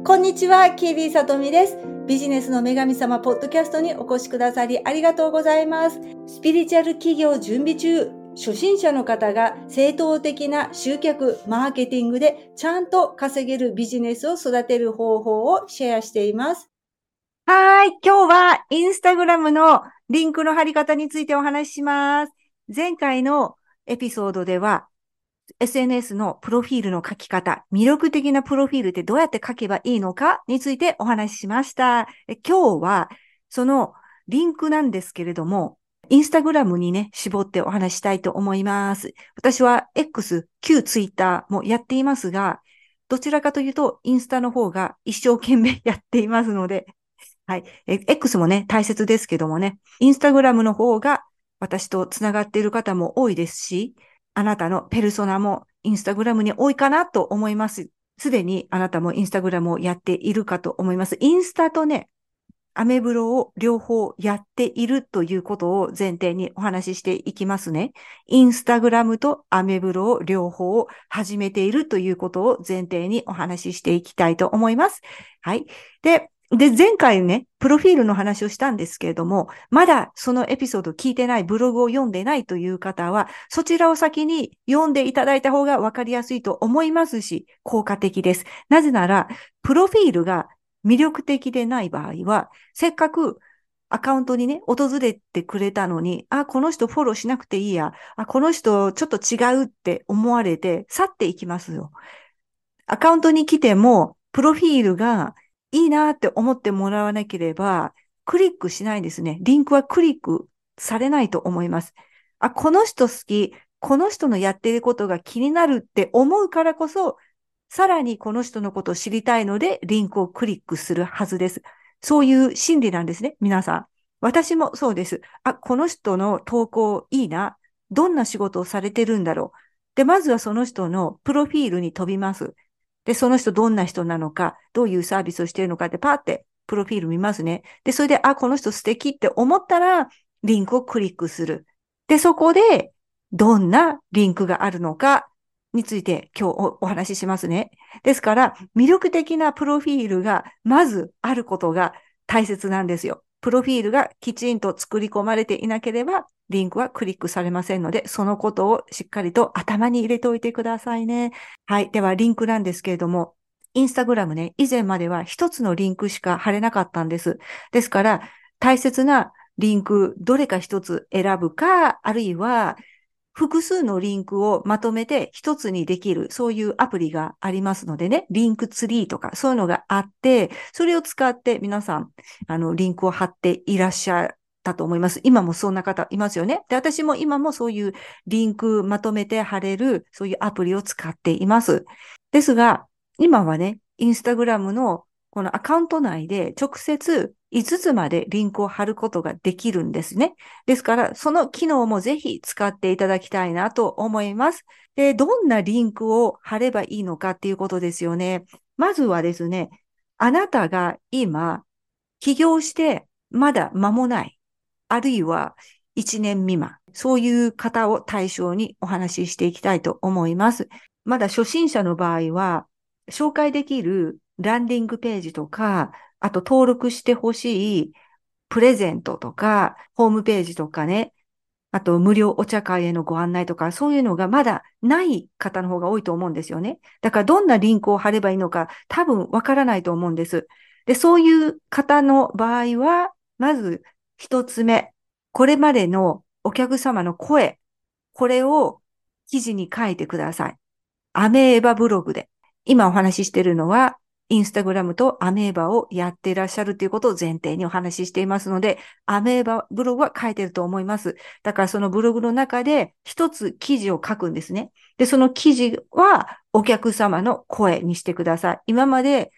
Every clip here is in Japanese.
こんにちは、キービーさとみです。ビジネスの女神様ポッドキャストにお越しくださりありがとうございます。スピリチュアル企業準備中、初心者の方が正当的な集客、マーケティングでちゃんと稼げるビジネスを育てる方法をシェアしています。はい。今日はインスタグラムのリンクの貼り方についてお話しします。前回のエピソードでは SNS のプロフィールの書き方、魅力的なプロフィールってどうやって書けばいいのかについてお話ししました。今日はそのリンクなんですけれども、インスタグラムにね、絞ってお話したいと思います。私は X、旧 Twitter もやっていますが、どちらかというと、インスタの方が一生懸命やっていますので、はい。X もね、大切ですけどもね、インスタグラムの方が私と繋がっている方も多いですし、あなたのペルソナもインスタグラムに多いかなと思います。すでにあなたもインスタグラムをやっているかと思います。インスタとね、アメブロを両方やっているということを前提にお話ししていきますね。インスタグラムとアメブロを両方始めているということを前提にお話ししていきたいと思います。はい。で、で、前回ね、プロフィールの話をしたんですけれども、まだそのエピソード聞いてない、ブログを読んでないという方は、そちらを先に読んでいただいた方がわかりやすいと思いますし、効果的です。なぜなら、プロフィールが魅力的でない場合は、せっかくアカウントにね、訪れてくれたのに、あ、この人フォローしなくていいや、あ、この人ちょっと違うって思われて去っていきますよ。アカウントに来ても、プロフィールがいいなって思ってもらわなければ、クリックしないんですね。リンクはクリックされないと思います。あ、この人好き、この人のやっていることが気になるって思うからこそ、さらにこの人のことを知りたいので、リンクをクリックするはずです。そういう心理なんですね、皆さん。私もそうです。あ、この人の投稿いいな。どんな仕事をされてるんだろう。で、まずはその人のプロフィールに飛びます。で、その人どんな人なのか、どういうサービスをしているのかってパーってプロフィール見ますね。で、それで、あ、この人素敵って思ったら、リンクをクリックする。で、そこで、どんなリンクがあるのかについて今日お話ししますね。ですから、魅力的なプロフィールがまずあることが大切なんですよ。プロフィールがきちんと作り込まれていなければ、リンクはクリックされませんので、そのことをしっかりと頭に入れておいてくださいね。はい。では、リンクなんですけれども、インスタグラムね、以前までは一つのリンクしか貼れなかったんです。ですから、大切なリンク、どれか一つ選ぶか、あるいは、複数のリンクをまとめて一つにできる、そういうアプリがありますのでね、リンクツリーとかそういうのがあって、それを使って皆さん、あの、リンクを貼っていらっしゃったと思います。今もそんな方いますよね。で、私も今もそういうリンクまとめて貼れる、そういうアプリを使っています。ですが、今はね、インスタグラムのこのアカウント内で直接5つまでリンクを貼ることができるんですね。ですから、その機能もぜひ使っていただきたいなと思います。で、どんなリンクを貼ればいいのかっていうことですよね。まずはですね、あなたが今、起業してまだ間もない、あるいは1年未満、そういう方を対象にお話ししていきたいと思います。まだ初心者の場合は、紹介できるランディングページとか、あと登録してほしいプレゼントとか、ホームページとかね、あと無料お茶会へのご案内とか、そういうのがまだない方の方が多いと思うんですよね。だからどんなリンクを貼ればいいのか多分わからないと思うんです。で、そういう方の場合は、まず一つ目、これまでのお客様の声、これを記事に書いてください。アメーバブログで。今お話ししているのは、インスタグラムとアメーバをやっていらっしゃるということを前提にお話ししていますので、アメーバブログは書いてると思います。だからそのブログの中で一つ記事を書くんですね。で、その記事はお客様の声にしてください。今まで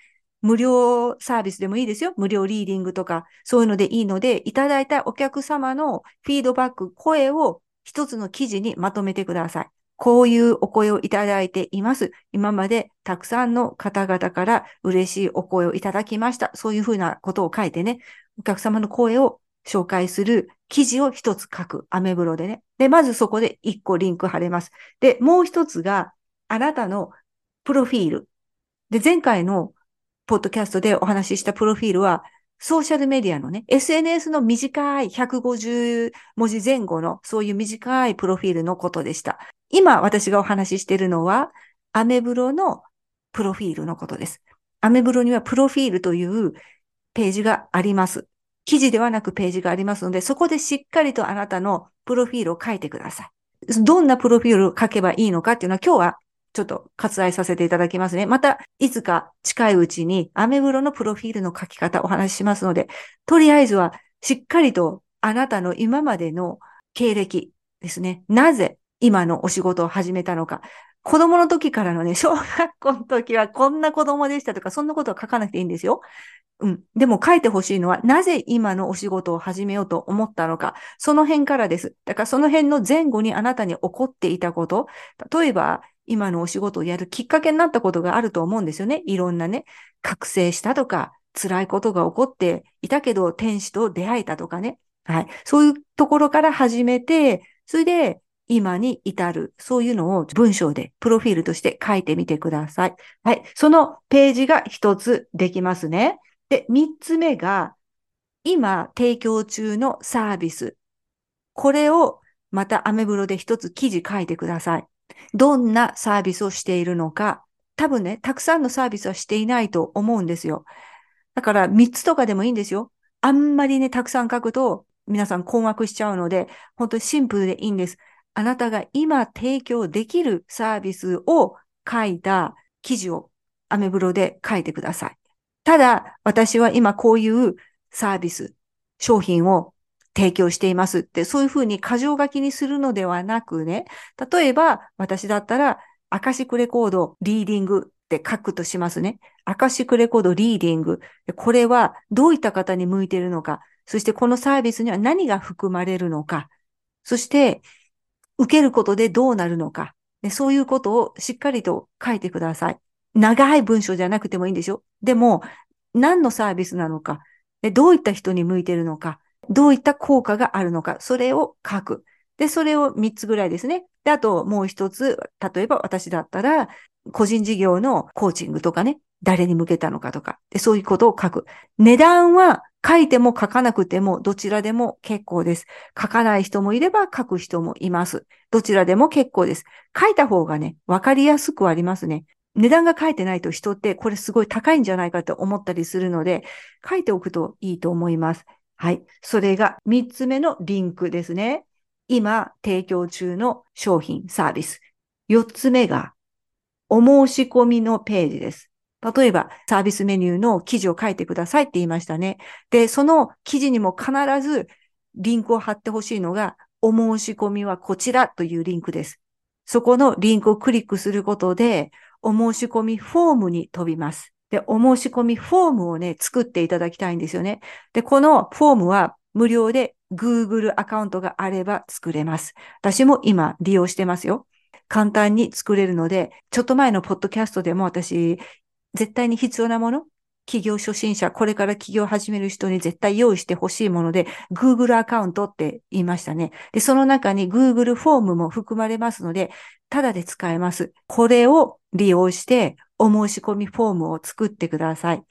無料サービスでもいいですよ。無料リーディングとか、そういうのでいいので、いただいたお客様のフィードバック、声を一つの記事にまとめてください。こういうお声をいただいています。今までたくさんの方々から嬉しいお声をいただきました。そういうふうなことを書いてね、お客様の声を紹介する記事を一つ書く。アメブロでね。で、まずそこで一個リンク貼れます。で、もう一つが、あなたのプロフィール。で、前回のポッドキャストでお話ししたプロフィールは、ソーシャルメディアのね、SNS の短い150文字前後のそういう短いプロフィールのことでした。今私がお話ししているのは、アメブロのプロフィールのことです。アメブロにはプロフィールというページがあります。記事ではなくページがありますので、そこでしっかりとあなたのプロフィールを書いてください。どんなプロフィールを書けばいいのかっていうのは今日はちょっと割愛させていただきますね。また、いつか近いうちにアメブロのプロフィールの書き方お話ししますので、とりあえずはしっかりとあなたの今までの経歴ですね。なぜ今のお仕事を始めたのか。子供の時からのね、小学校の時はこんな子供でしたとか、そんなことは書かなくていいんですよ。うん。でも書いてほしいのは、なぜ今のお仕事を始めようと思ったのか、その辺からです。だからその辺の前後にあなたに起こっていたこと、例えば、今のお仕事をやるきっかけになったことがあると思うんですよね。いろんなね、覚醒したとか、辛いことが起こっていたけど、天使と出会えたとかね。はい。そういうところから始めて、それで今に至る、そういうのを文章で、プロフィールとして書いてみてください。はい。そのページが一つできますね。で、三つ目が、今提供中のサービス。これをまたアメブロで一つ記事書いてください。どんなサービスをしているのか。多分ね、たくさんのサービスはしていないと思うんですよ。だから三つとかでもいいんですよ。あんまりね、たくさん書くと皆さん困惑しちゃうので、本当にシンプルでいいんです。あなたが今提供できるサービスを書いた記事をアメブロで書いてください。ただ、私は今こういうサービス、商品を提供していますって、そういうふうに箇条書きにするのではなくね、例えば私だったら、アカシックレコードリーディングって書くとしますね。アカシックレコードリーディング。これはどういった方に向いているのか。そしてこのサービスには何が含まれるのか。そして受けることでどうなるのか。そういうことをしっかりと書いてください。長い文章じゃなくてもいいんでしょでも、何のサービスなのか。どういった人に向いてるのか。どういった効果があるのか。それを書く。で、それを3つぐらいですね。で、あともう一つ、例えば私だったら、個人事業のコーチングとかね、誰に向けたのかとか、でそういうことを書く。値段は書いても書かなくてもどちらでも結構です。書かない人もいれば書く人もいます。どちらでも結構です。書いた方がね、わかりやすくありますね。値段が書いてないと人ってこれすごい高いんじゃないかって思ったりするので、書いておくといいと思います。はい。それが3つ目のリンクですね。今提供中の商品、サービス。4つ目がお申し込みのページです。例えば、サービスメニューの記事を書いてくださいって言いましたね。で、その記事にも必ずリンクを貼ってほしいのが、お申し込みはこちらというリンクです。そこのリンクをクリックすることで、お申し込みフォームに飛びます。で、お申し込みフォームをね、作っていただきたいんですよね。で、このフォームは無料で Google アカウントがあれば作れます。私も今利用してますよ。簡単に作れるので、ちょっと前のポッドキャストでも私絶対に必要なもの？企業初心者、これから企業始める人に絶対用意してほしいもので、Google アカウントって言いましたね。で、その中に Google フォームも含まれますので、ただで使えます。これを利用してお申し込みフォームを作ってください。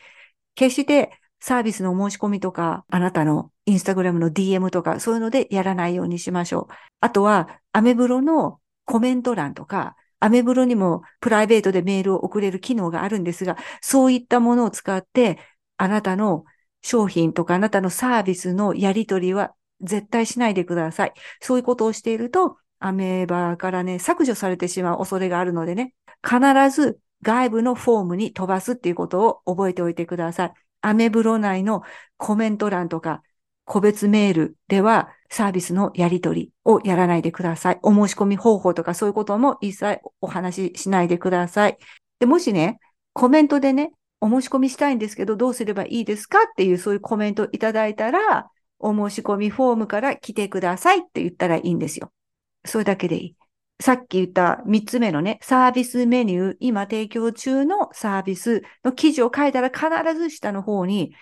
決してサービスの申し込みとか、あなたのインスタグラムの DM とか、そういうのでやらないようにしましょう。あとは、アメブロのコメント欄とか、アメブロにもプライベートでメールを送れる機能があるんですが、そういったものを使って、あなたの商品とかあなたのサービスのやり取りは絶対しないでください。そういうことをしていると、アメーバーからね、削除されてしまう恐れがあるのでね、必ず外部のフォームに飛ばすっていうことを覚えておいてください。アメブロ内のコメント欄とか、個別メールではサービスのやり取りをやらないでください。お申し込み方法とかそういうことも一切お話ししないでください。で、もしね、コメントでね、お申し込みしたいんですけど、どうすればいいですかっていうそういうコメントいただいたら、お申し込みフォームから来てくださいって言ったらいいんですよ。それだけでいい。さっき言った3つ目のね、サービスメニュー、今提供中のサービスの記事を書いたら必ず下の方に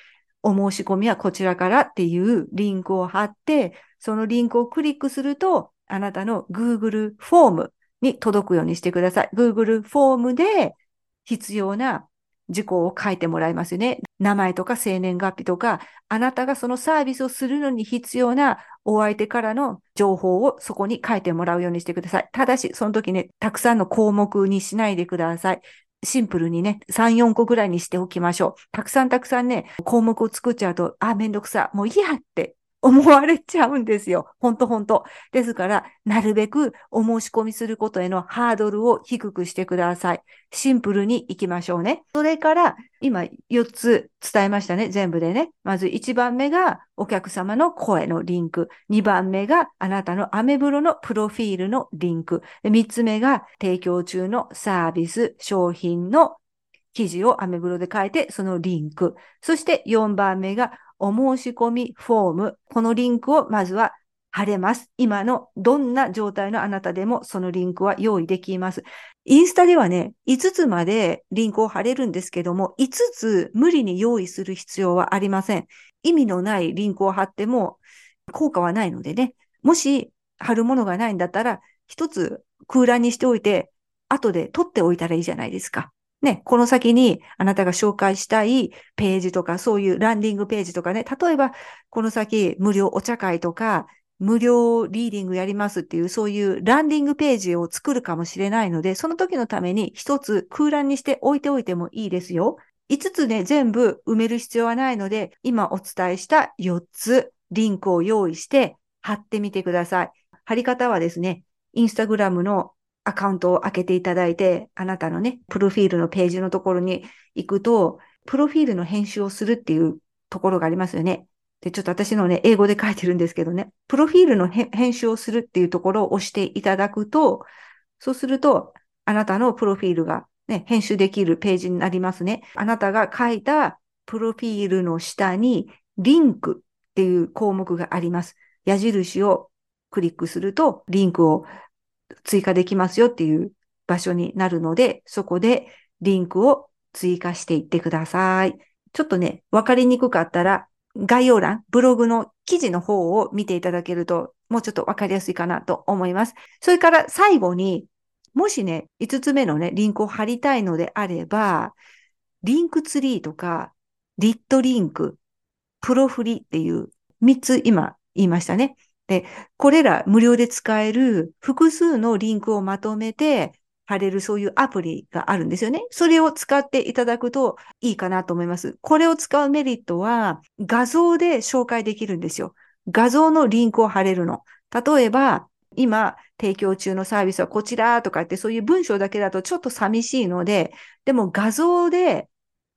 お申し込みはこちらからっていうリンクを貼って、そのリンクをクリックすると、あなたの Google フォームに届くようにしてください。Google フォームで必要な事項を書いてもらいますよね。名前とか生年月日とか、あなたがそのサービスをするのに必要なお相手からの情報をそこに書いてもらうようにしてください。ただし、その時ね、たくさんの項目にしないでください。シンプルにね、3、4個ぐらいにしておきましょう。たくさんたくさんね、項目を作っちゃうと、あ、めんどくさ、もういいやって思われちゃうんですよ。ほんとほんと。ですから、なるべくお申し込みすることへのハードルを低くしてください。シンプルに行きましょうね。それから、今4つ伝えましたね。全部でね。まず1番目がお客様の声のリンク。2番目があなたのアメブロのプロフィールのリンク。3つ目が提供中のサービス、商品の記事をアメブロで書いて、そのリンク。そして4番目がお申し込みフォーム、このリンクをまずは貼れます。今のどんな状態のあなたでもそのリンクは用意できます。インスタではね、5つまでリンクを貼れるんですけども、5つ無理に用意する必要はありません。意味のないリンクを貼っても効果はないのでね。もし貼るものがないんだったら、1つ空欄にしておいて、後で取っておいたらいいじゃないですか。ね、この先にあなたが紹介したいページとか、そういうランディングページとかね、例えば、この先無料お茶会とか、無料リーディングやりますっていう、そういうランディングページを作るかもしれないので、その時のために一つ空欄にして置いておいてもいいですよ。5つね、全部埋める必要はないので、今お伝えした4つリンクを用意して貼ってみてください。貼り方はですね、インスタグラムのアカウントを開けていただいて、あなたのね、プロフィールのページのところに行くと、プロフィールの編集をするっていうところがありますよね。で、ちょっと私のね、英語で書いてるんですけどね、プロフィールの編集をするっていうところを押していただくと、そうすると、あなたのプロフィールがね、編集できるページになりますね。あなたが書いたプロフィールの下に、リンクっていう項目があります。矢印をクリックすると、リンクを追加できますよっていう場所になるので、そこでリンクを追加していってください。ちょっとね、わかりにくかったら、概要欄、ブログの記事の方を見ていただけると、もうちょっとわかりやすいかなと思います。それから最後に、もしね、5つ目のね、リンクを貼りたいのであれば、リンクツリーとか、リットリンク、プロフリっていう3つ今言いましたね。で、これら無料で使える複数のリンクをまとめて貼れるそういうアプリがあるんですよね。それを使っていただくといいかなと思います。これを使うメリットは画像で紹介できるんですよ。画像のリンクを貼れるの。例えば、今提供中のサービスはこちらとかってそういう文章だけだとちょっと寂しいので、でも画像で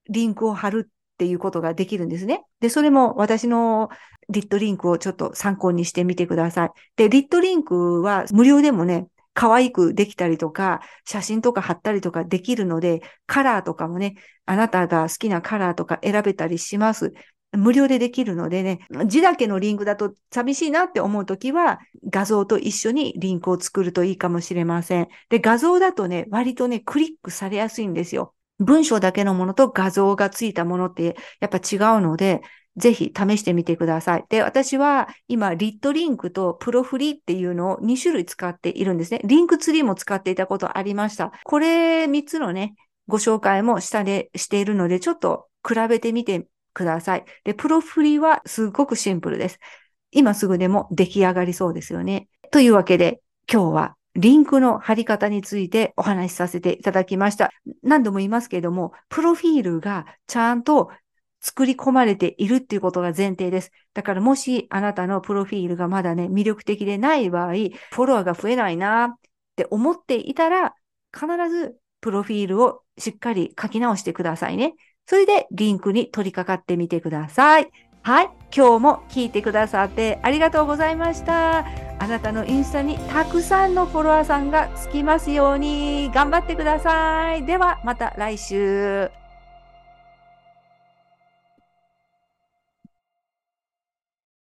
リンクを貼るっていうことができるんですね。で、それも私のリットリンクをちょっと参考にしてみてください。で、リットリンクは無料でもね、可愛くできたりとか、写真とか貼ったりとかできるので、カラーとかもね、あなたが好きなカラーとか選べたりします。無料でできるのでね、字だけのリンクだと寂しいなって思うときは、画像と一緒にリンクを作るといいかもしれません。で、画像だとね、割とね、クリックされやすいんですよ。文章だけのものと画像がついたものってやっぱ違うので、ぜひ試してみてください。で、私は今、リットリンクとプロフリーっていうのを2種類使っているんですね。リンクツリーも使っていたことありました。これ3つのね、ご紹介も下でしているので、ちょっと比べてみてください。で、プロフリーはすごくシンプルです。今すぐでも出来上がりそうですよね。というわけで、今日はリンクの貼り方についてお話しさせていただきました。何度も言いますけれども、プロフィールがちゃんと作り込まれているっていうことが前提です。だからもしあなたのプロフィールがまだね、魅力的でない場合、フォロワーが増えないなって思っていたら、必ずプロフィールをしっかり書き直してくださいね。それでリンクに取り掛かってみてください。はい。今日も聞いてくださってありがとうございました。あなたのインスタにたくさんのフォロワーさんがつきますように頑張ってください。ではまた来週。